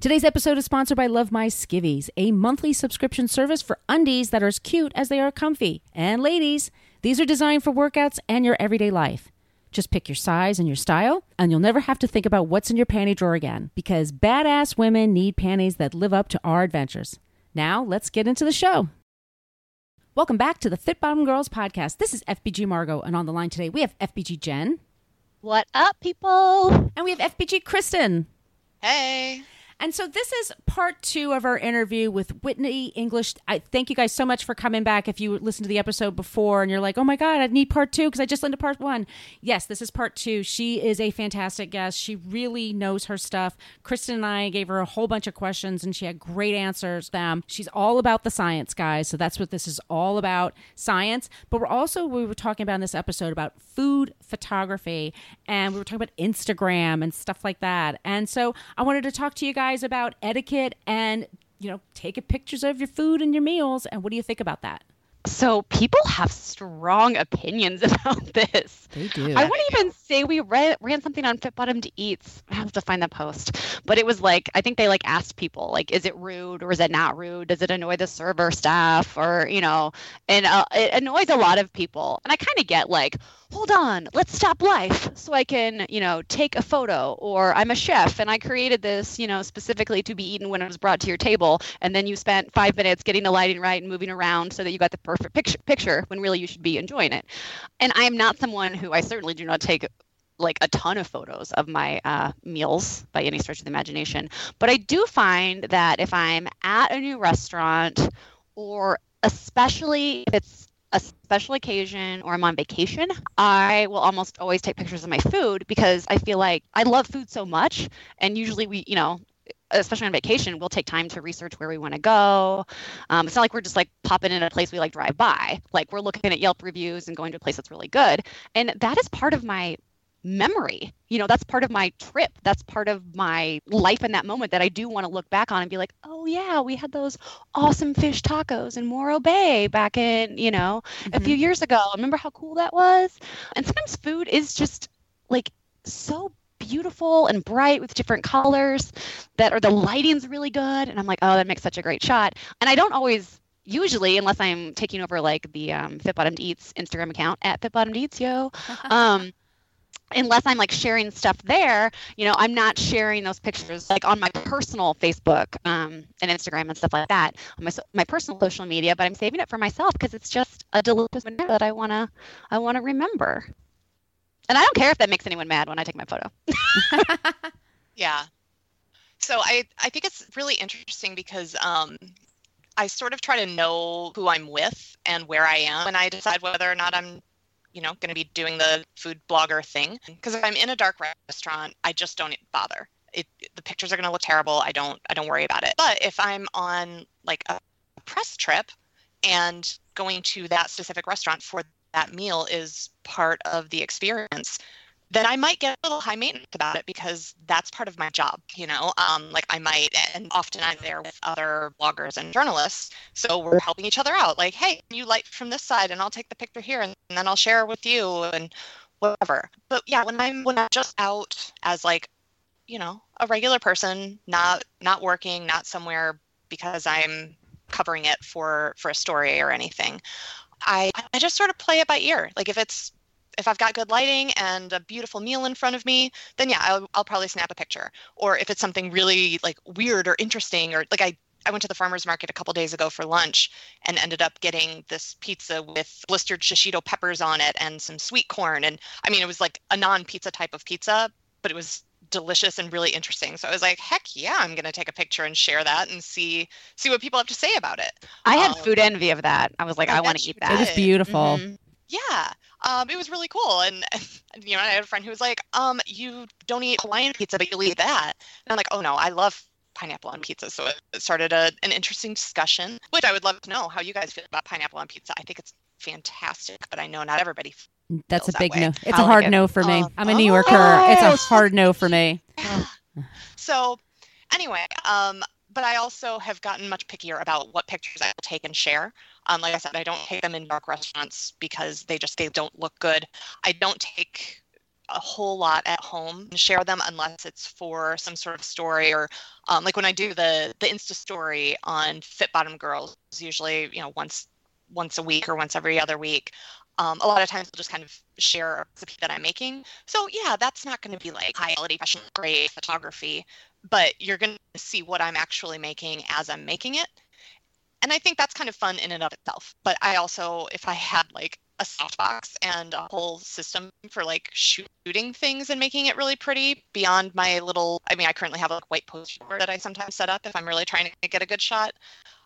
Today's episode is sponsored by Love My Skivvies, a monthly subscription service for undies that are as cute as they are comfy. And ladies, these are designed for workouts and your everyday life. Just pick your size and your style, and you'll never have to think about what's in your panty drawer again because badass women need panties that live up to our adventures. Now, let's get into the show. Welcome back to the Fit Bottom Girls podcast. This is FBG Margo, and on the line today we have FBG Jen. What up, people? And we have FBG Kristen. Hey. And so this is part two of our interview with Whitney English. I thank you guys so much for coming back. If you listened to the episode before and you're like, oh my God, I need part two because I just listened to part one. Yes, this is part two. She is a fantastic guest. She really knows her stuff. Kristen and I gave her a whole bunch of questions and she had great answers them. She's all about the science, guys. So that's what this is all about science. But we're also, we were talking about in this episode about food photography and we were talking about Instagram and stuff like that. And so I wanted to talk to you guys guys about etiquette and, you know, taking pictures of your food and your meals. And what do you think about that? So people have strong opinions about this. They do. I wouldn't even say we ran, ran something on Fit Bottomed Eats. I have to find that post, but it was like I think they like asked people like, is it rude or is it not rude? Does it annoy the server staff or you know? And uh, it annoys a lot of people. And I kind of get like, hold on, let's stop life so I can, you know, take a photo. Or I'm a chef and I created this, you know, specifically to be eaten when it was brought to your table. And then you spent five minutes getting the lighting right and moving around so that you got the perfect picture, picture when really you should be enjoying it. And I'm not someone who I certainly do not take like a ton of photos of my uh, meals by any stretch of the imagination. But I do find that if I'm at a new restaurant or especially if it's a special occasion or I'm on vacation, I will almost always take pictures of my food because I feel like I love food so much. And usually we, you know, especially on vacation, we'll take time to research where we want to go. Um, it's not like we're just like popping in a place we like drive by. Like we're looking at Yelp reviews and going to a place that's really good. And that is part of my memory. You know, that's part of my trip. That's part of my life in that moment that I do want to look back on and be like, oh, yeah, we had those awesome fish tacos in Morro Bay back in, you know, mm-hmm. a few mm-hmm. years ago. Remember how cool that was? And sometimes food is just like so beautiful and bright with different colors that or the lighting's really good and i'm like oh that makes such a great shot and i don't always usually unless i'm taking over like the um, fit bottomed eats instagram account at fit bottomed eats yo um, unless I'm like sharing stuff there, you know, I'm not sharing those pictures like on my personal Facebook um, and Instagram and stuff like that on my my personal social media. But I'm saving it for myself because it's just a delicious memory that I wanna I wanna remember. And I don't care if that makes anyone mad when I take my photo. yeah. So I I think it's really interesting because um, I sort of try to know who I'm with and where I am when I decide whether or not I'm you know, going to be doing the food blogger thing. Because if I'm in a dark restaurant, I just don't bother. It, the pictures are going to look terrible. I don't I don't worry about it. But if I'm on like a press trip and going to that specific restaurant for that meal is part of the experience, then I might get a little high maintenance about it because that's part of my job, you know. Um, like I might, and often I'm there with other bloggers and journalists, so we're helping each other out. Like, hey, you light from this side, and I'll take the picture here, and, and then I'll share with you, and whatever. But yeah, when I'm when I'm just out as like, you know, a regular person, not not working, not somewhere because I'm covering it for for a story or anything. I I just sort of play it by ear. Like if it's if I've got good lighting and a beautiful meal in front of me, then yeah, I'll, I'll probably snap a picture. Or if it's something really like weird or interesting, or like I I went to the farmers market a couple days ago for lunch and ended up getting this pizza with blistered shishito peppers on it and some sweet corn. And I mean, it was like a non pizza type of pizza, but it was delicious and really interesting. So I was like, heck yeah, I'm going to take a picture and share that and see see what people have to say about it. I had um, food envy of that. I was like, I, I want to eat that. It was beautiful. Mm-hmm yeah um, it was really cool and, you know i had a friend who was like um, you don't eat hawaiian pizza but you'll eat that and i'm like oh no i love pineapple on pizza. So it started a, an interesting discussion, which I would love to know how you guys feel about pineapple on pizza. I think it's fantastic, but I know not everybody. That's a that big way. no. It's I a hard it. no for me. Oh. I'm a New Yorker. It's a Oh. hard no for me. So anyway, um, but I also have gotten much pickier about what pictures I will take and share. Um, like I said, I don't take them in dark restaurants because they just they don't look good. I don't take a whole lot at home and share them unless it's for some sort of story or um, like when I do the the Insta story on Fit Bottom Girls, usually you know once once a week or once every other week. Um, a lot of times I'll just kind of share a recipe that I'm making. So yeah, that's not going to be like high quality, professional grade photography, but you're going to see what I'm actually making as I'm making it. And I think that's kind of fun in and of itself. But I also, if I had like a softbox and a whole system for like shooting things and making it really pretty beyond my little, I mean, I currently have a white poster that I sometimes set up if I'm really trying to get a good shot.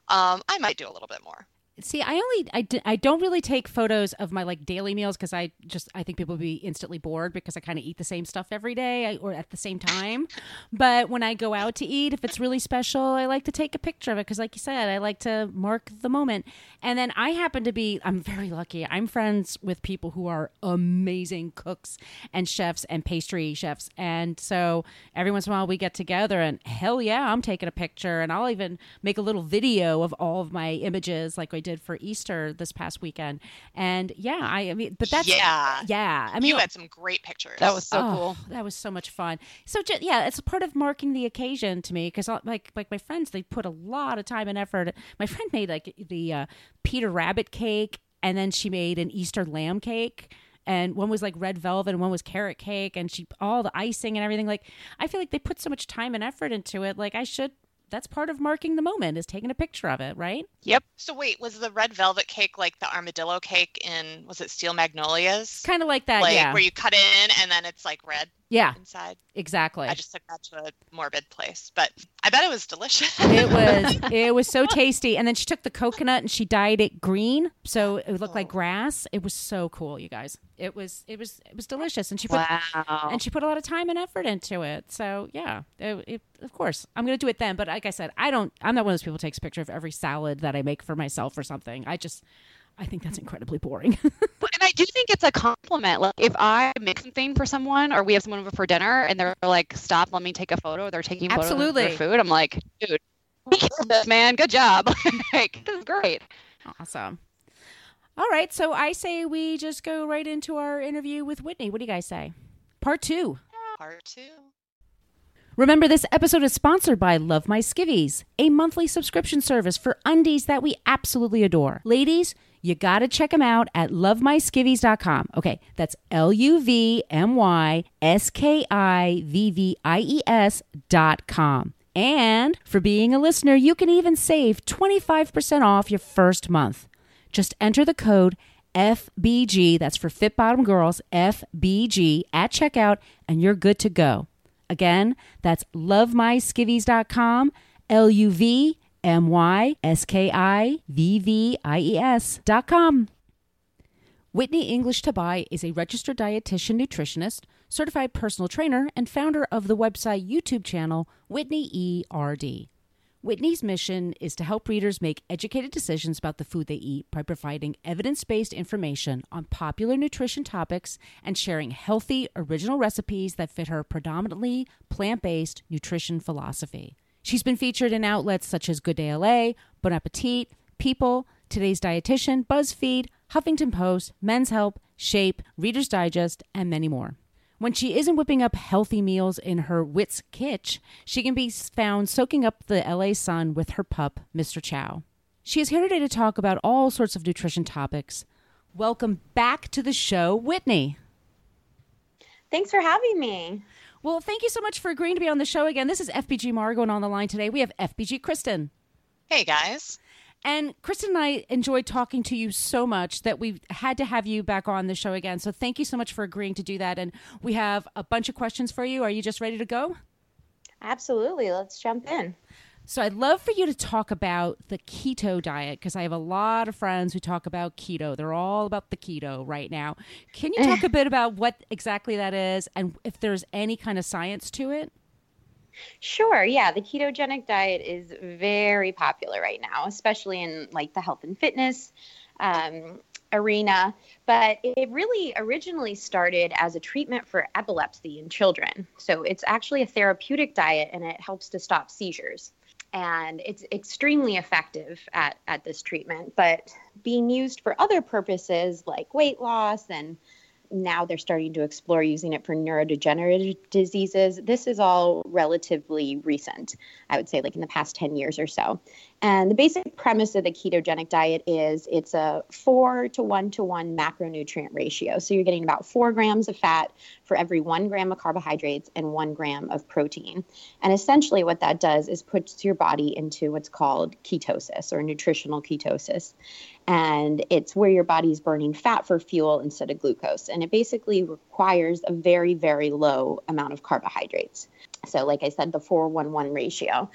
Um, I might do a little bit more. See, I only I, d- I don't really take photos of my like daily meals because I just I think people would be instantly bored because I kind of eat the same stuff every day or at the same time. but when I go out to eat, if it's really special, I like to take a picture of it because, like you said, I like to mark the moment. And then I happen to be I'm very lucky. I'm friends with people who are amazing cooks and chefs and pastry chefs, and so every once in a while we get together and hell yeah, I'm taking a picture and I'll even make a little video of all of my images like did for Easter this past weekend. And yeah, I, I mean, but that's yeah. yeah. I mean, you had some great pictures. That was so oh, cool. That was so much fun. So ju- yeah, it's a part of marking the occasion to me because like like my friends, they put a lot of time and effort. My friend made like the uh, Peter Rabbit cake, and then she made an Easter lamb cake. And one was like red velvet, and one was carrot cake, and she all the icing and everything. Like, I feel like they put so much time and effort into it. Like, I should. That's part of marking the moment is taking a picture of it, right? Yep. So wait, was the red velvet cake like the armadillo cake in was it Steel Magnolias? Kind of like that, like yeah. where you cut in and then it's like red yeah, inside. exactly. I just took that to a morbid place, but I bet it was delicious. it was it was so tasty and then she took the coconut and she dyed it green so it looked like Oh. grass it was so cool you guys it was it was it was delicious and she put Wow. and she put a lot of time and effort into it so yeah it, it, of course i'm gonna do it then but like i said i don't i'm not one of those people who takes a picture of every salad that i make for myself or something i just i think that's incredibly boring But- and I do think it's a compliment. Like if I make something for someone, or we have someone over for dinner, and they're like, "Stop, let me take a photo." They're taking photos Absolutely. of their food. I'm like, dude, we killed this, man. Good job. like this is great. awesome all right so i say we just go right into our interview with whitney what do you guys say part two Part two. Remember, this episode is sponsored by Love My Skivvies, a monthly subscription service for undies that we absolutely adore. Ladies, you gotta check them out at lovemyskivvies.com. Okay, that's L U V M Y S K I V V I E S dot com. And for being a listener, you can even save 25% off your first month. Just enter the code FBG, that's for Fit Bottom Girls, FBG at checkout, and you're good to go. Again, that's lovemyskivvies.com, L U V M Y S K I V V I E S dot com. Whitney English Tabai is a registered dietitian nutritionist, certified personal trainer, and founder of the website YouTube channel Whitney ERD. Whitney's mission is to help readers make educated decisions about the food they eat by providing evidence based information on popular nutrition topics and sharing healthy, original recipes that fit her predominantly plant based nutrition philosophy. She's been featured in outlets such as Good Day LA, Bon Appetit, People, Today's Dietitian, BuzzFeed, Huffington Post, Men's Health, Shape, Reader's Digest, and many more. When she isn't whipping up healthy meals in her wits kitch, she can be found soaking up the LA sun with her pup, Mr. Chow. She is here today to talk about all sorts of nutrition topics. Welcome back to the show, Whitney. Thanks for having me. Well, thank you so much for agreeing to be on the show again. This is FBG Margo, and on the line today we have FBG Kristen. Hey guys. And Kristen and I enjoyed talking to you so much that we had to have you back on the show again. So thank you so much for agreeing to do that. And we have a bunch of questions for you. Are you just ready to go? Absolutely. Let's jump in. So I'd love for you to talk about the keto diet because I have a lot of friends who talk about keto. They're all about the keto right now. Can you talk a bit about what exactly that is and if there's any kind of science to it? Sure. Yeah. The ketogenic diet is very popular right now, especially in like the health and fitness um, arena. But it really originally started as a treatment for epilepsy in children. So it's actually a therapeutic diet and it helps to stop seizures. And it's extremely effective at, at this treatment, but being used for other purposes like weight loss and now they're starting to explore using it for neurodegenerative diseases. This is all relatively recent, I would say, like in the past 10 years or so. And the basic premise of the ketogenic diet is it's a four to one to one macronutrient ratio. So you're getting about four grams of fat for every one gram of carbohydrates and one gram of protein. And essentially, what that does is puts your body into what's called ketosis or nutritional ketosis and it's where your body's burning fat for fuel instead of glucose. And it basically requires a very, very low amount of carbohydrates. So, like I said, the 411 ratio.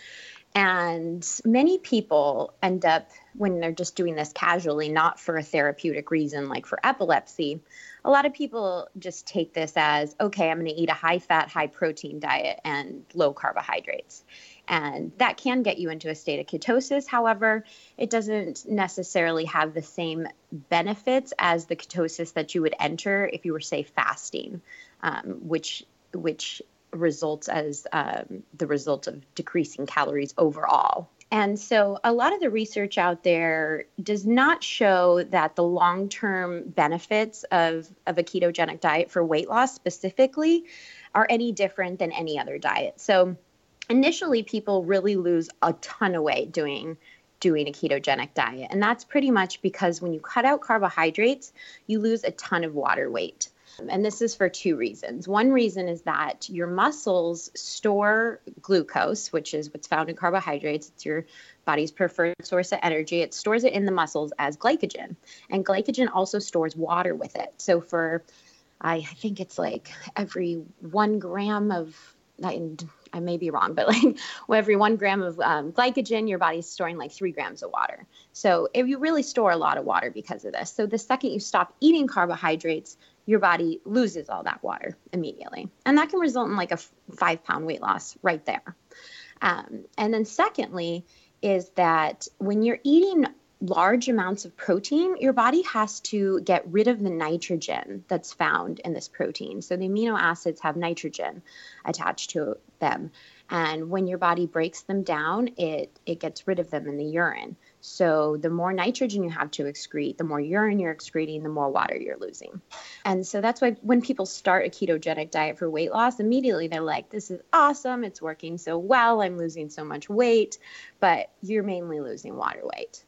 And many people end up, when they're just doing this casually, not for a therapeutic reason like for epilepsy, a lot of people just take this as okay, I'm going to eat a high fat, high protein diet and low carbohydrates. And that can get you into a state of ketosis. However, it doesn't necessarily have the same benefits as the ketosis that you would enter if you were, say, fasting, um, which which results as um, the result of decreasing calories overall. And so, a lot of the research out there does not show that the long term benefits of, of a ketogenic diet for weight loss specifically are any different than any other diet. So, initially people really lose a ton of weight doing doing a ketogenic diet and that's pretty much because when you cut out carbohydrates you lose a ton of water weight and this is for two reasons. One reason is that your muscles store glucose, which is what's found in carbohydrates. It's your body's preferred source of energy. It stores it in the muscles as glycogen. And glycogen also stores water with it. So for I think it's like every one gram of I may be wrong, but like every one gram of um, glycogen, your body's storing like three grams of water. So if you really store a lot of water because of this. So the second you stop eating carbohydrates, your body loses all that water immediately. And that can result in like a five pound weight loss right there. Um, and then secondly, is that when you're eating large amounts of protein, your body has to get rid of the nitrogen that's found in this protein. So the amino acids have nitrogen attached to them. And when your body breaks them down, it, it gets rid of them in the urine. So the more nitrogen you have to excrete, the more urine you're excreting, the more water you're losing. And so that's why when people start a ketogenic diet for weight loss, immediately they're like, this is awesome. It's working so well. I'm losing so much weight. But you're mainly losing water weight.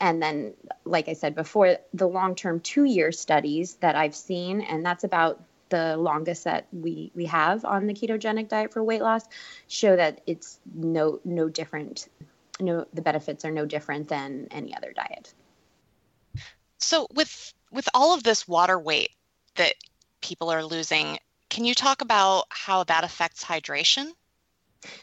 And then, like I said before, the long term two year studies that I've seen, and that's about the longest that we, we have on the ketogenic diet for weight loss, show that it's no no different. No, the benefits are no different than any other diet. So with with all of this water weight that people are losing, can you talk about how that affects hydration?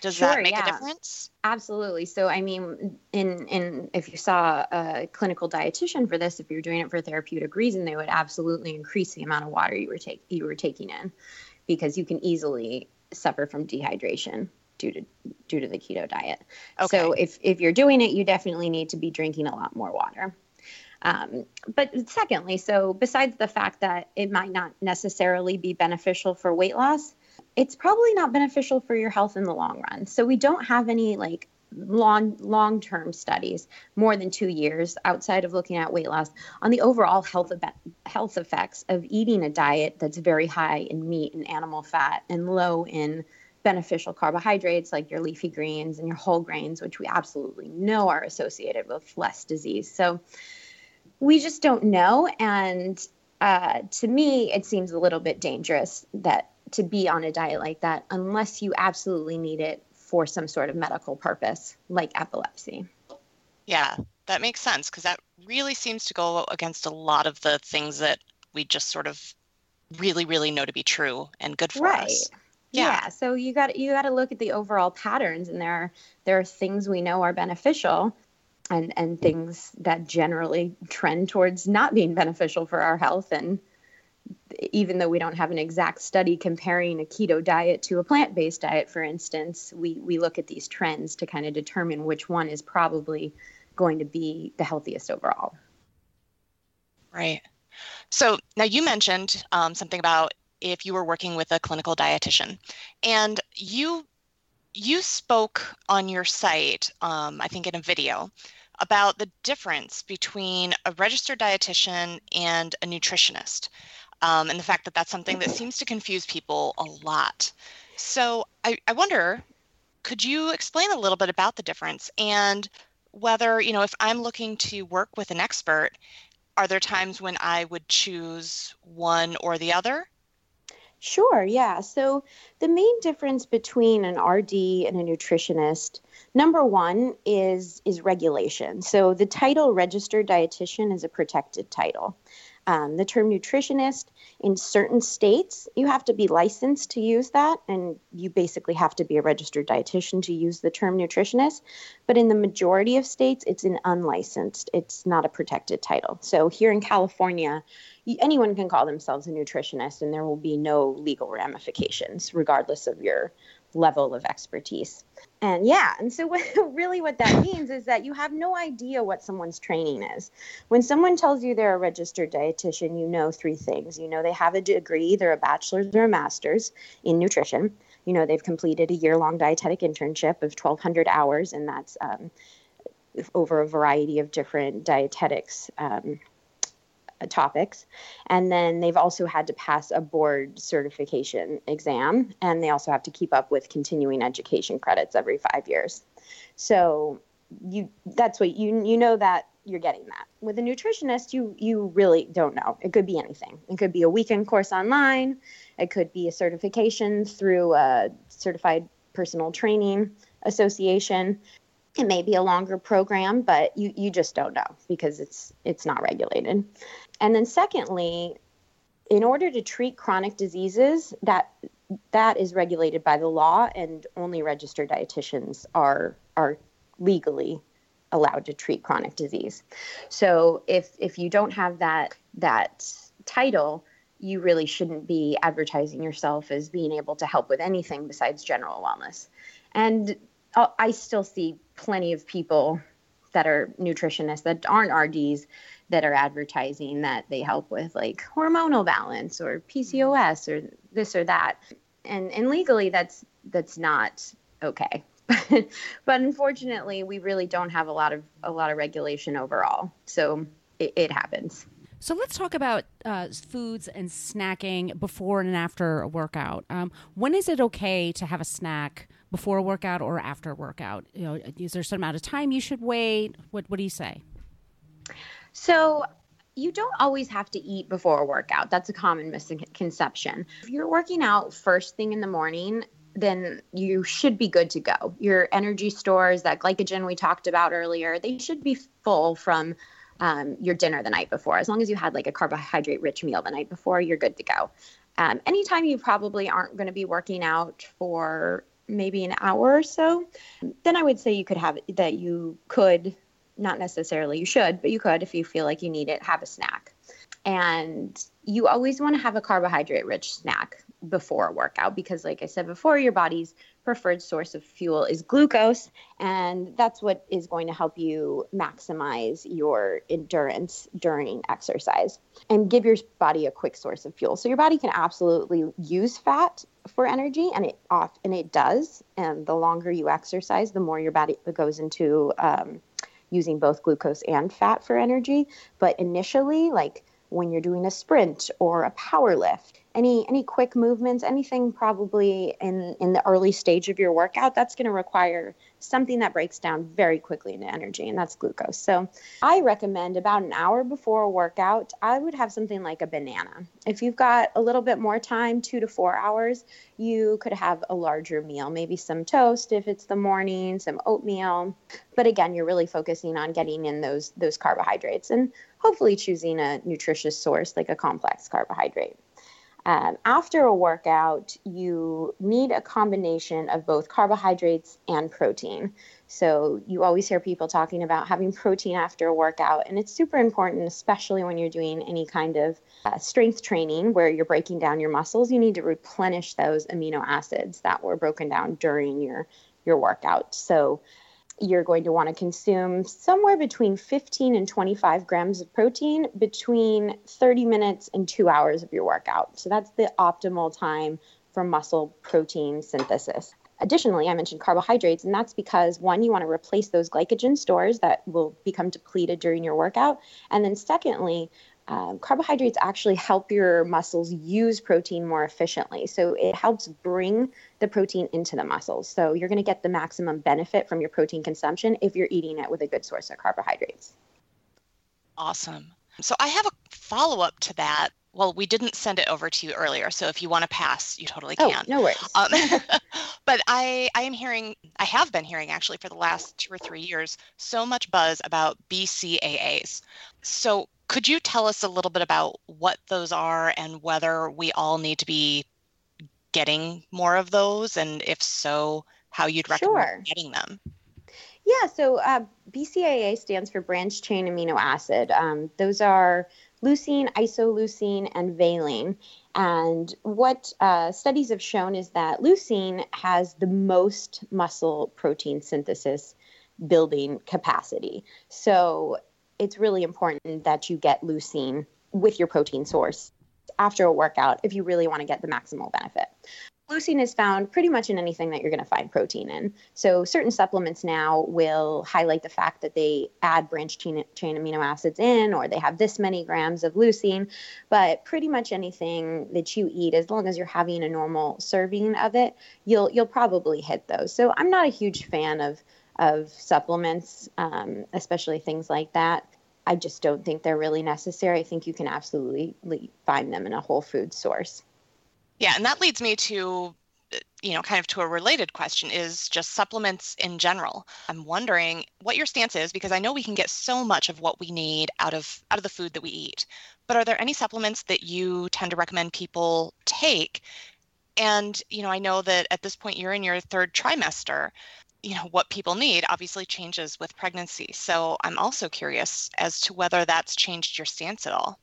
Does sure, that make yeah. a difference? Absolutely. So, I mean, in in if you saw a clinical dietitian for this, if you're doing it for therapeutic reason, they would absolutely increase the amount of water you were take you were taking in, because you can easily suffer from dehydration due to due to the keto diet. Okay. So, if if you're doing it, you definitely need to be drinking a lot more water. Um, but secondly, so besides the fact that it might not necessarily be beneficial for weight loss, it's probably not beneficial for your health in the long run. So we don't have any like long long term studies more than two years outside of looking at weight loss on the overall health health effects of eating a diet that's very high in meat and animal fat and low in beneficial carbohydrates like your leafy greens and your whole grains which we absolutely know are associated with less disease so we just don't know and uh, to me it seems a little bit dangerous that to be on a diet like that unless you absolutely need it for some sort of medical purpose like epilepsy. Yeah, that makes sense because that really seems to go against a lot of the things that we just sort of really really know to be true and good for right. us. Yeah. yeah. So you got you got to look at the overall patterns and there are there are things we know are beneficial and and things that generally trend towards not being beneficial for our health and even though we don't have an exact study comparing a keto diet to a plant-based diet for instance we we look at these trends to kind of determine which one is probably going to be the healthiest overall right so now you mentioned um, something about if you were working with a clinical dietitian and you you spoke on your site um, i think in a video about the difference between a registered dietitian and a nutritionist, um, and the fact that that's something that seems to confuse people a lot. So I, I wonder, could you explain a little bit about the difference and whether, you know, if I'm looking to work with an expert, are there times when I would choose one or the other? Sure, yeah. So the main difference between an RD and a nutritionist, number one, is is regulation. So the title registered dietitian is a protected title. Um, the term nutritionist in certain states, you have to be licensed to use that, and you basically have to be a registered dietitian to use the term nutritionist. But in the majority of states, it's an unlicensed, it's not a protected title. So here in California, anyone can call themselves a nutritionist, and there will be no legal ramifications, regardless of your level of expertise. And yeah, and so what, really what that means is that you have no idea what someone's training is. When someone tells you they're a registered dietitian, you know three things. You know they have a degree, they're a bachelor's or a master's in nutrition. You know they've completed a year-long dietetic internship of 1,200 hours, and that's um, over a variety of different dietetics um, Uh, topics. And then they've also had to pass a board certification exam, and they also have to keep up with continuing education credits every five years. So you that's what you you know that you're getting that. With a nutritionist, you you really don't know. It could be anything. It could be a weekend course online. It could be a certification through a certified personal training association it may be a longer program but you you just don't know because it's it's not regulated and then secondly, in order to treat chronic diseases, that that is regulated by the law, and only registered dietitians are are legally allowed to treat chronic disease. So if if you don't have that that title, you really shouldn't be advertising yourself as being able to help with anything besides general wellness. And I still see plenty of people that are nutritionists that aren't RDs that are advertising that they help with like hormonal balance or PCOS or this or that. And and legally that's that's not okay. but unfortunately, we really don't have a lot of a lot of regulation overall. So it, it happens. So let's talk about uh, foods and snacking before and after a workout. Um, when is it okay to have a snack before a workout or after a workout? You know, is there some amount of time you should wait? What What do you say? So you don't always have to eat before a workout. That's a common misconception. If you're working out first thing in the morning, then you should be good to go. Your energy stores, that glycogen we talked about earlier, they should be full from um, your dinner the night before. As long as you had like a carbohydrate rich meal the night before, you're good to go. Um, anytime you probably aren't going to be working out for maybe an hour or so, then I would say you could have that you could not necessarily you should, but you could if you feel like you need it, have a snack. And you always want to have a carbohydrate rich snack before a workout because, like I said before, your body's preferred source of fuel is glucose. And that's what is going to help you maximize your endurance during exercise and give your body a quick source of fuel. So, your body can absolutely use fat for energy and it off and it does and the longer you exercise the more your body goes into um, using both glucose and fat for energy. But initially, like when you're doing a sprint or a power lift, any any quick movements, anything probably in in the early stage of your workout, that's going to require something that breaks down very quickly into energy, and that's glucose. So I recommend about an hour before a workout, I would have something like a banana. If you've got a little bit more time, two to four hours, you could have a larger meal, maybe some toast if it's the morning, some oatmeal. But again, you're really focusing on getting in those those carbohydrates and hopefully choosing a nutritious source like a complex carbohydrate. Um, after a workout, you need a combination of both carbohydrates and protein. So, you always hear people talking about having protein after a workout, and it's super important, especially when you're doing any kind of uh, strength training where you're breaking down your muscles. You need to replenish those amino acids that were broken down during your, your workout. So, you're going to want to consume somewhere between 15 and 25 grams of protein between 30 minutes and two hours of your workout. So that's the optimal time for muscle protein synthesis. Additionally, I mentioned carbohydrates, and that's because one, you want to replace those glycogen stores that will become depleted during your workout. And then, secondly, um, carbohydrates actually help your muscles use protein more efficiently. So it helps bring the protein into the muscles. So you're going to get the maximum benefit from your protein consumption if you're eating it with a good source of carbohydrates. Awesome. So I have a follow up to that. Well, we didn't send it over to you earlier, so if you want to pass, you totally oh, can. Oh, no worries. Um, but I, I am hearing, I have been hearing actually for the last two or three years, so much buzz about BCAAs. So could you tell us a little bit about what those are and whether we all need to be getting more of those? And if so, how you'd recommend sure. getting them? Yeah, so uh, BCAA stands for branched chain amino acid. Um, those are leucine, isoleucine, and valine. And what uh, studies have shown is that leucine has the most muscle protein synthesis building capacity. So it's really important that you get leucine with your protein source after a workout if you really want to get the maximal benefit. Leucine is found pretty much in anything that you're going to find protein in. So, certain supplements now will highlight the fact that they add branched chain, chain, amino acids in, or they have this many grams of leucine. But pretty much anything that you eat, as long as you're having a normal serving of it, you'll you'll probably hit those. So, I'm not a huge fan of of supplements, um, especially things like that. I just don't think they're really necessary. I think you can absolutely find them in a whole food source. Yeah, and that leads me to you know kind of to a related question is just supplements in general i'm wondering what your stance is because i know we can get so much of what we need out of out of the food that we eat but are there any supplements that you tend to recommend people take and you know i know that at this point you're in your third trimester you know what people need obviously changes with pregnancy so i'm also curious as to whether that's changed your stance at all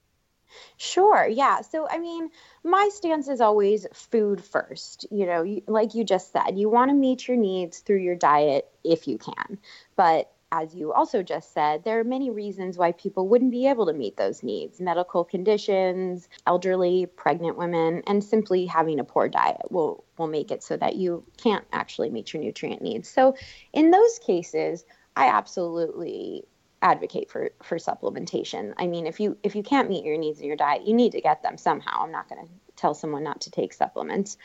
Sure. Yeah. So, I mean, my stance is always food first. You know, like you just said, you want to meet your needs through your diet if you can. But as you also just said, there are many reasons why people wouldn't be able to meet those needs medical conditions, elderly, pregnant women, and simply having a poor diet will, will make it so that you can't actually meet your nutrient needs. So, in those cases, I absolutely advocate for for supplementation. I mean, if you if you can't meet your needs in your diet, you need to get them somehow. I'm not going to tell someone not to take supplements.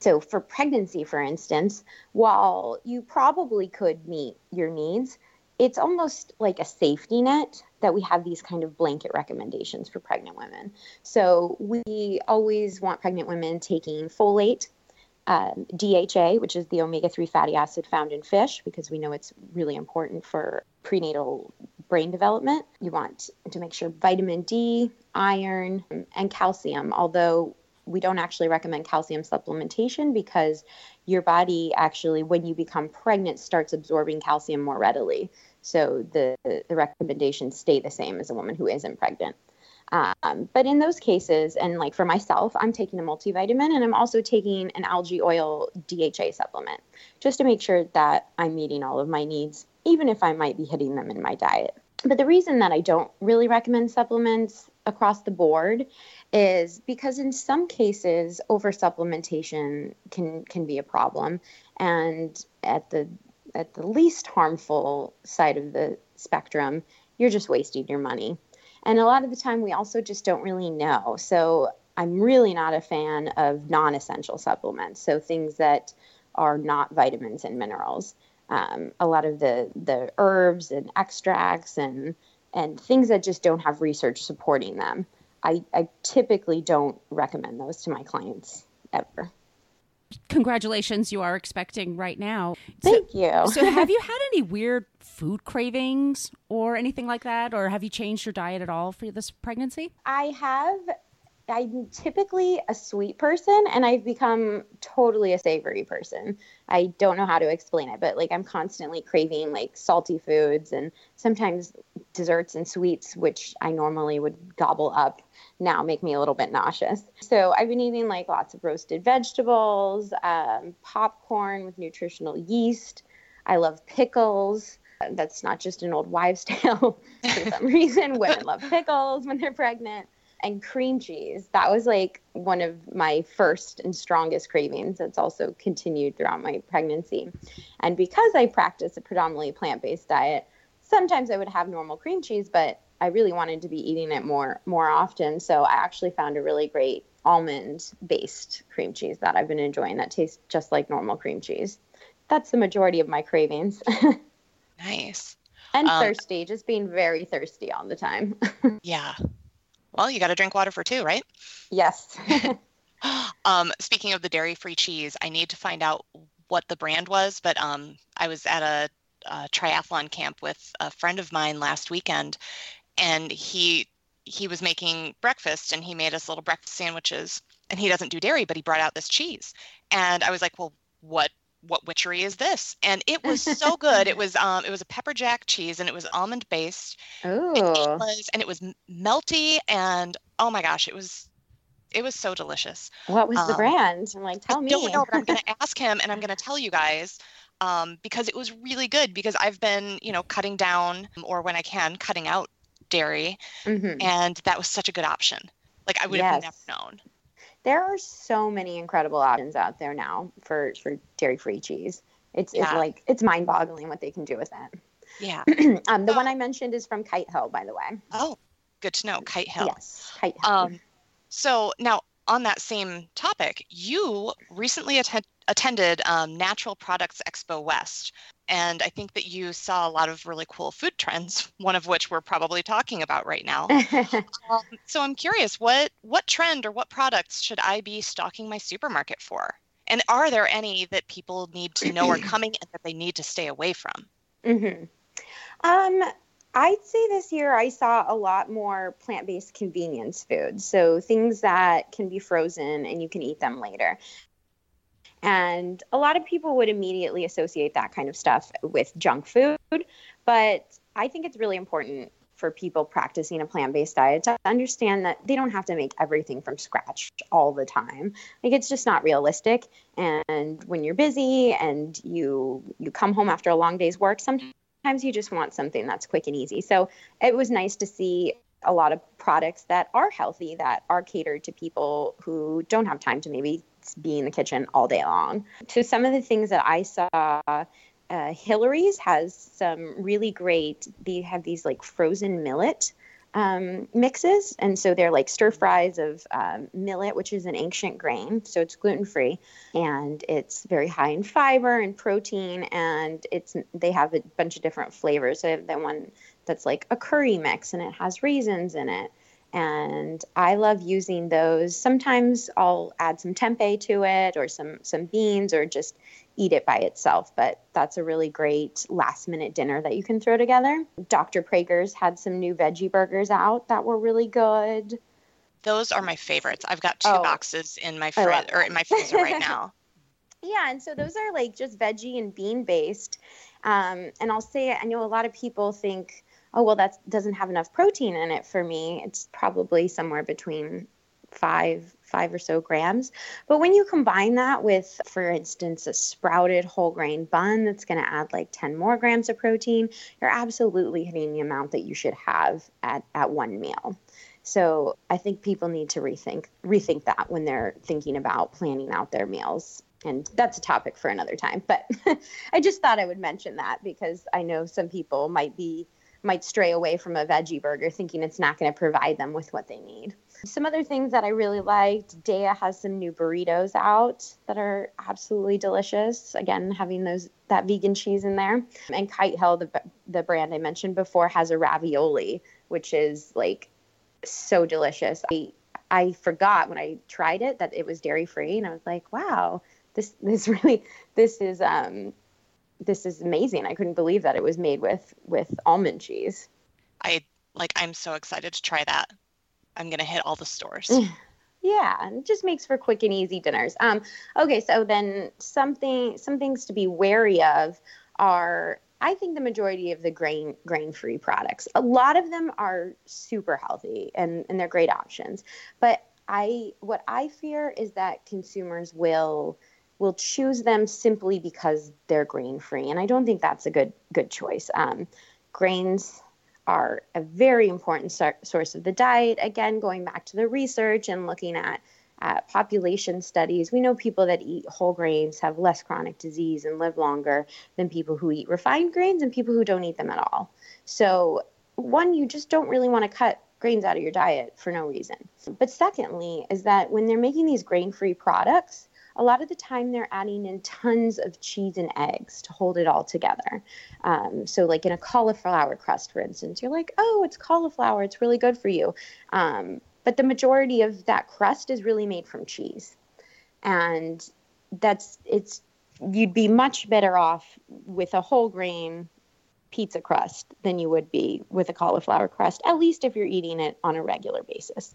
So, for pregnancy, for instance, while you probably could meet your needs, it's almost like a safety net that we have these kind of blanket recommendations for pregnant women. So we always want pregnant women taking folate, um, DHA, which is the omega 3 fatty acid found in fish, because we know it's really important for prenatal brain development. You want to make sure vitamin D, iron, and calcium, although we don't actually recommend calcium supplementation because your body actually, when you become pregnant, starts absorbing calcium more readily. So the, the recommendations stay the same as a woman who isn't pregnant. Um, but in those cases, and like for myself, I'm taking a multivitamin and I'm also taking an algae oil DHA supplement just to make sure that I'm meeting all of my needs, even if I might be hitting them in my diet. But the reason that I don't really recommend supplements across the board is because in some cases over supplementation can can be a problem and at the at the least harmful side of the spectrum you're just wasting your money and a lot of the time, we also just don't really know. So I'm really not a fan of non essential supplements. So things that are not vitamins and minerals. Um, a lot of the, the herbs and extracts and, and things that just don't have research supporting them. I, I typically don't recommend those to my clients ever. Congratulations you are expecting right now. Thank so, you. so have you had any weird food cravings or anything like that? Or have you changed your diet at all for this pregnancy? I have I'm typically a sweet person and I've become totally a savory person. I don't know how to explain it, but like I'm constantly craving like salty foods and sometimes desserts and sweets, which I normally would gobble up, now make me a little bit nauseous. So I've been eating like lots of roasted vegetables, um, popcorn with nutritional yeast. I love pickles. That's not just an old wives' tale. For some reason, women love pickles when they're pregnant and cream cheese. That was like one of my first and strongest cravings. It's also continued throughout my pregnancy. And because I practice a predominantly plant based diet, sometimes I would have normal cream cheese, but I really wanted to be eating it more more often. So I actually found a really great almond based cream cheese that I've been enjoying that tastes just like normal cream cheese. That's the majority of my cravings. nice. And um, thirsty, just being very thirsty all the time. yeah. Well, you got to drink water for two, right? Yes. um, speaking of the dairy free cheese, I need to find out what the brand was, but um, I was at a, a triathlon camp with a friend of mine last weekend, and he he was making breakfast and he made us little breakfast sandwiches and he doesn't do dairy but he brought out this cheese and i was like well what what witchery is this? And it was so good. it was um it was a pepper jack cheese and it was almond based. Oh. And it was and it was melty and oh my gosh, it was it was so delicious. What was um, the brand? I'm like, tell I me. don't know, but I'm gonna ask him and I'm gonna tell you guys. Um, because it was really good because I've been, you know, cutting down or when I can, cutting out dairy. Mm-hmm. And that was such a good option. Like I would yes. have never known there are so many incredible options out there now for for dairy free cheese. It's yeah. it's like it's mind boggling what they can do with it. Yeah. um, the one I mentioned is from Kite Hill, by the way. Oh, good to know. Kite Hill. Yes, Kite Hill. Um, so now on that same topic, you recently att- attended um, Natural Products Expo West, and I think that you saw a lot of really cool food trends, one of which we're probably talking about right now. um, so I'm curious, what what trend or what products should I be stocking my supermarket for? And are there any that people need to know are coming and that they need to stay away from? Mm-hmm. Um, I'd say this year I saw a lot more plant based convenience foods. So things that can be frozen and you can eat them later. And a lot of people would immediately associate that kind of stuff with junk food. But I think it's really important for people practicing a plant based diet to understand that they don't have to make everything from scratch all the time. Like it's just not realistic. And when you're busy and you you come home after a long day's work, sometimes you just want something that's quick and easy. So it was nice to see a lot of products that are healthy that are catered to people who don't have time to maybe be in the kitchen all day long. So some of the things that I saw, uh, Hilary's has some really great. They have these like frozen millet um, mixes, and so they're like stir fries of um, millet, which is an ancient grain, so it's gluten free, and it's very high in fiber and protein, and it's they have a bunch of different flavors. So they have the one that's like a curry mix, and it has raisins in it and I love using those. Sometimes I'll add some tempeh to it or some some beans or just eat it by itself, but that's a really great last minute dinner that you can throw together. Dr. Praeger's had some new veggie burgers out that were really good. Those are my favorites. I've got two oh, boxes in my fridge or in my freezer right now. yeah, and so those are like just veggie and bean based. Um, and I'll say I know a lot of people think oh well that doesn't have enough protein in it for me. It's probably somewhere between five five or so grams. But when you combine that with for instance a sprouted whole grain bun that's going to add like 10 more grams of protein you're absolutely hitting the amount that you should have at, at one meal. So i think people need to rethink rethink that when they're thinking about planning out their meals. And that's a topic for another time. But i just thought i would mention that because i know some people might be might stray away from a veggie burger thinking it's not going to provide them with what they need. Some other things that I really liked Daiya has some new burritos out that are absolutely delicious. Again, having those that vegan cheese in there. And Kite Hill, the, the brand I mentioned before, has a ravioli, which is like so delicious. I, I forgot when I tried it that it was dairy free, and I was like, wow, this this really this is um this is amazing. I couldn't believe that it was made with with almond cheese. I like I'm so excited to try that. I'm gonna hit all the stores. Yeah, and it just makes for quick and easy dinners. Um, okay, so then something some things to be wary of are I think the majority of the grain grain free products. A lot of them are super healthy and, and they're great options. But I what I fear is that consumers will will choose them simply because they're grain free, and I don't think that's a good good choice. Um, grains are a very important so- source of the diet. Again, going back to the research and looking at at population studies, we know people that eat whole grains have less chronic disease and live longer than people who eat refined grains and people who don't eat them at all. So, one, you just don't really want to cut grains out of your diet for no reason. But secondly, is that when they're making these grain free products, a lot of the time they're adding in tons of cheese and eggs to hold it all together. Um, so, like in a cauliflower crust, for instance, you're like, oh, it's cauliflower, it's really good for you. Um, but the majority of that crust is really made from cheese. And that's, it's, you'd be much better off with a whole grain pizza crust than you would be with a cauliflower crust, at least if you're eating it on a regular basis.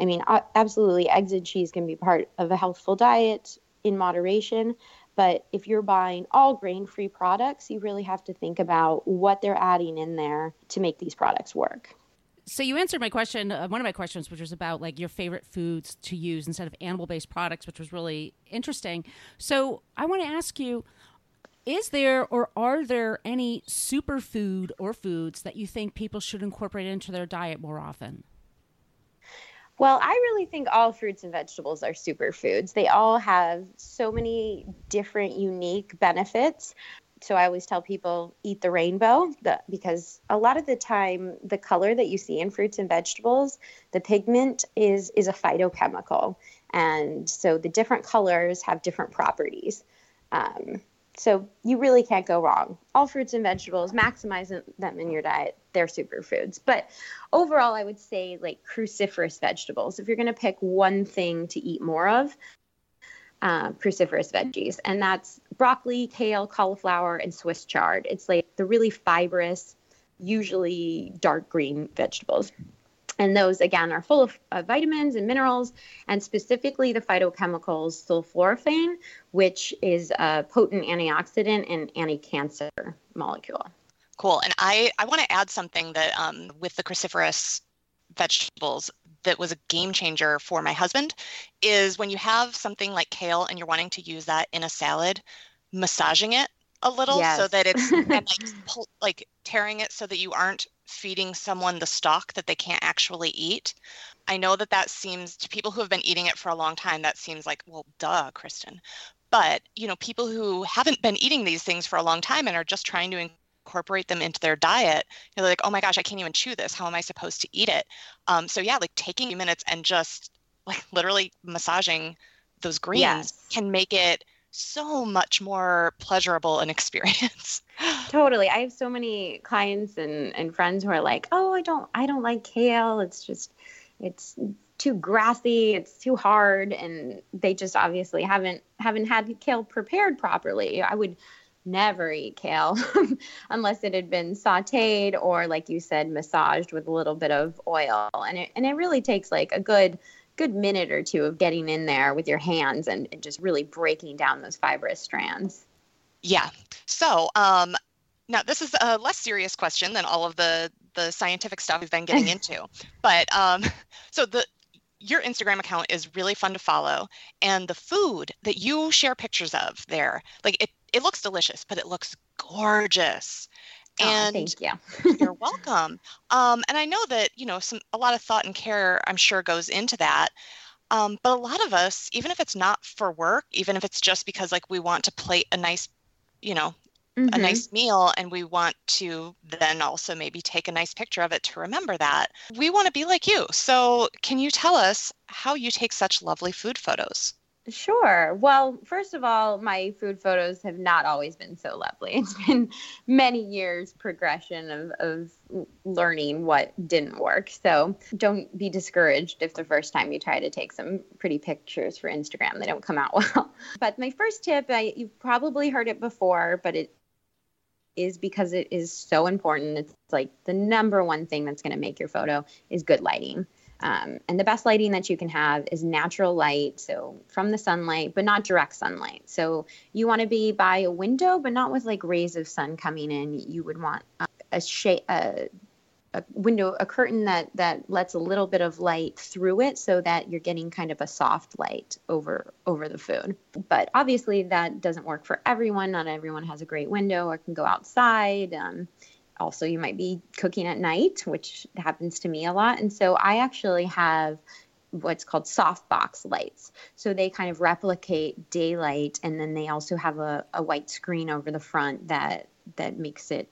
I mean, absolutely, eggs and cheese can be part of a healthful diet in moderation. But if you're buying all grain free products, you really have to think about what they're adding in there to make these products work. So you answered my question uh, one of my questions which was about like your favorite foods to use instead of animal based products which was really interesting. So i want to ask you is there or are there any superfood or foods that you think people should incorporate into their diet more often well, I really think all fruits and vegetables are superfoods. They all have so many different, unique benefits so I always tell people eat the rainbow the, because a lot of the time the color that you see in fruits and vegetables, the pigment is is a phytochemical, and so the different colors have different properties. Um, so you really can't go wrong. All fruits and vegetables, maximize them in your diet. They're superfoods. But overall, I would say like cruciferous vegetables. If you're going to pick one thing to eat more of, uh, cruciferous veggies, and that's broccoli, kale, cauliflower, and Swiss chard. It's like the really fibrous, usually dark green vegetables. And those, again, are full of uh, vitamins and minerals, and specifically the phytochemicals sulforaphane, which is a potent antioxidant and anti cancer molecule. Cool. And I, I want to add something that um, with the cruciferous vegetables, that was a game changer for my husband is when you have something like kale and you're wanting to use that in a salad, massaging it a little yes. so that it's and like pull, like tearing it so that you aren't feeding someone the stalk that they can't actually eat. I know that that seems to people who have been eating it for a long time that seems like well duh Kristen. But, you know, people who haven't been eating these things for a long time and are just trying to incorporate them into their diet, you're like, oh my gosh, I can't even chew this. How am I supposed to eat it? Um, so yeah, like taking minutes and just like literally massaging those greens yes. can make it so much more pleasurable an experience. totally. I have so many clients and, and friends who are like, oh, I don't, I don't like kale. It's just, it's too grassy. It's too hard. And they just obviously haven't, haven't had kale prepared properly. I would never eat kale unless it had been sauteed or like you said massaged with a little bit of oil and it, and it really takes like a good good minute or two of getting in there with your hands and, and just really breaking down those fibrous strands yeah so um now this is a less serious question than all of the the scientific stuff we've been getting into but um so the your Instagram account is really fun to follow and the food that you share pictures of there like it it looks delicious, but it looks gorgeous. Oh, and thank you. you're welcome. Um, and I know that you know some a lot of thought and care, I'm sure, goes into that. Um, but a lot of us, even if it's not for work, even if it's just because like we want to plate a nice, you know, mm-hmm. a nice meal, and we want to then also maybe take a nice picture of it to remember that, we want to be like you. So, can you tell us how you take such lovely food photos? Sure. Well, first of all, my food photos have not always been so lovely. It's been many years progression of, of learning what didn't work. So don't be discouraged if the first time you try to take some pretty pictures for Instagram, they don't come out well. But my first tip, I, you've probably heard it before, but it is because it is so important. It's like the number one thing that's going to make your photo is good lighting. Um, and the best lighting that you can have is natural light, so from the sunlight, but not direct sunlight. So you want to be by a window, but not with like rays of sun coming in. You would want a, a shade, a, a window, a curtain that that lets a little bit of light through it, so that you're getting kind of a soft light over over the food. But obviously, that doesn't work for everyone. Not everyone has a great window or can go outside. Um, also you might be cooking at night which happens to me a lot. And so i actually have what's called softbox lights. So they kind of replicate daylight and then they also have a, a white screen over the front that that makes it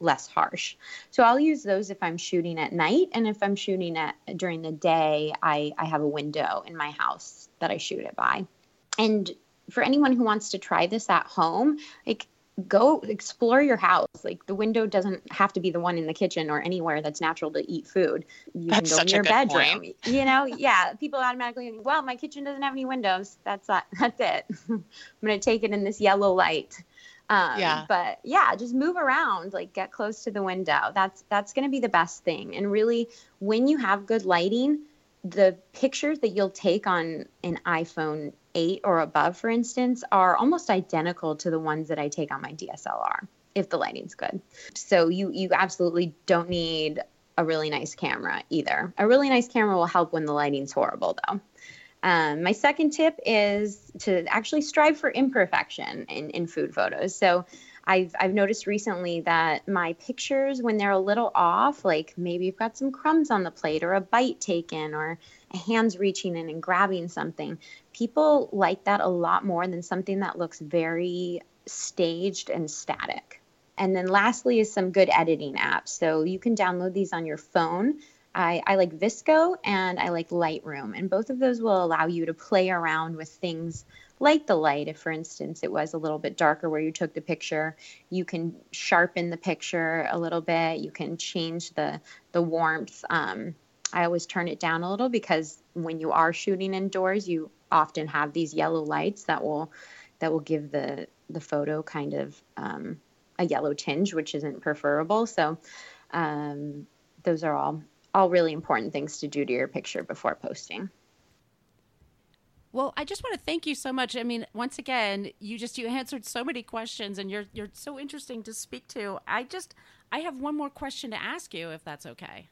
less harsh. So i'll use those if i'm shooting at night and if i'm shooting at during the day i i have a window in my house that i shoot it by. And for anyone who wants to try this at home like go explore your house. Like the window doesn't have to be the one in the kitchen or anywhere that's natural to eat food. You that's can go in your bedroom. Point. You know, yeah. People automatically think, well, my kitchen doesn't have any windows. That's not, that's it. I'm gonna take it in this yellow light. Um, yeah. But yeah, just move around, like get close to the window. That's that's gonna be the best thing. And really, when you have good lighting, the pictures that you'll take on an iPhone 8 or above, for instance, are almost identical to the ones that I take on my DSLR if the lighting's good. So you you absolutely don't need a really nice camera either. A really nice camera will help when the lighting's horrible though. Um, my second tip is to actually strive for imperfection in, in food photos. So I've I've noticed recently that my pictures, when they're a little off, like maybe you've got some crumbs on the plate or a bite taken or hand's reaching in and grabbing something, people like that a lot more than something that looks very staged and static. And then lastly is some good editing apps. So you can download these on your phone. I, I, like VSCO and I like Lightroom, and both of those will allow you to play around with things like the light. If, for instance, it was a little bit darker where you took the picture, you can sharpen the picture a little bit. You can change the the warmth. Um, I always turn it down a little because when you are shooting indoors, you often have these yellow lights that will that will give the the photo kind of um, a yellow tinge, which isn't preferable. So um, those are all all really important things to do to your picture before posting. Well, I just want to thank you so much. I mean, once again, you just you answered so many questions and you're you're so interesting to speak to. I just I have one more question to ask you if that's okay.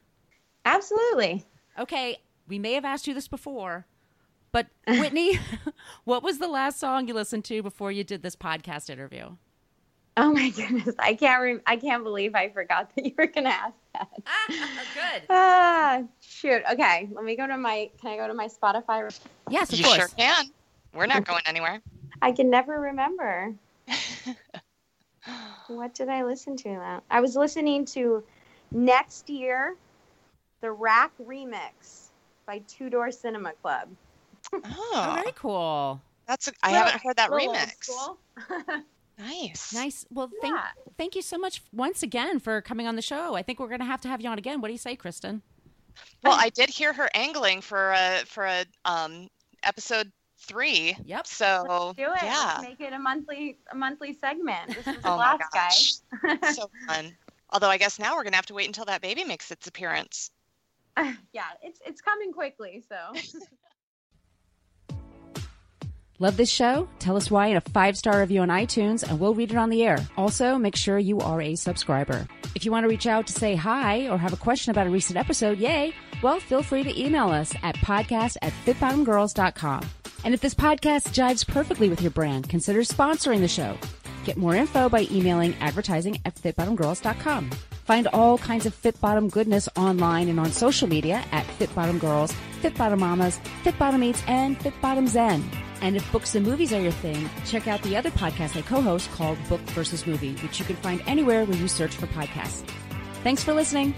Absolutely. Okay, we may have asked you this before, but Whitney, what was the last song you listened to before you did this podcast interview? Oh my goodness, I can't re- I can't believe I forgot that you were going to ask that. Good. Ah, shoot. Okay, let me go to my. Can I go to my Spotify? Yes, of you course. sure can. We're not going anywhere. I can never remember. what did I listen to? That I was listening to next year, the RAC remix by Two Door Cinema Club. Oh, Oh, very cool. that's a, I Little- haven't heard that remix. Nice. Nice. Well, thank Yeah. thank you so much once again for coming on the show. I think we're going to have to have you on again. What do you say, Kristen? Well, I did hear her angling for a for a um episode three. Yep. So Let's Do it. yeah. Let's make it a monthly a monthly segment. This is the Oh last guy. so fun. Although I guess now we're gonna have to wait until that baby makes its appearance. yeah, it's it's coming quickly. So. Love this show? Tell us why in a five star review on iTunes and we'll read it on the air. Also, make sure you are a subscriber. If you want to reach out to say hi or have a question about a recent episode, yay, well, feel free to email us at podcast at fitbottomedgirls.com. And if this podcast jives perfectly with your brand, consider sponsoring the show. Get more info by emailing advertising at fitbottomedgirls.com. Find all kinds of Fit Bottom goodness online and on social media at Fit Bottomed Girls, Fit Bottomed Mamas, Fit Bottomed Eats, and Fit Bottomed Zen. And if books and movies are your thing, check out the other podcast I co-host called Book versus Movie, which you can find anywhere where you search for podcasts. Thanks for listening.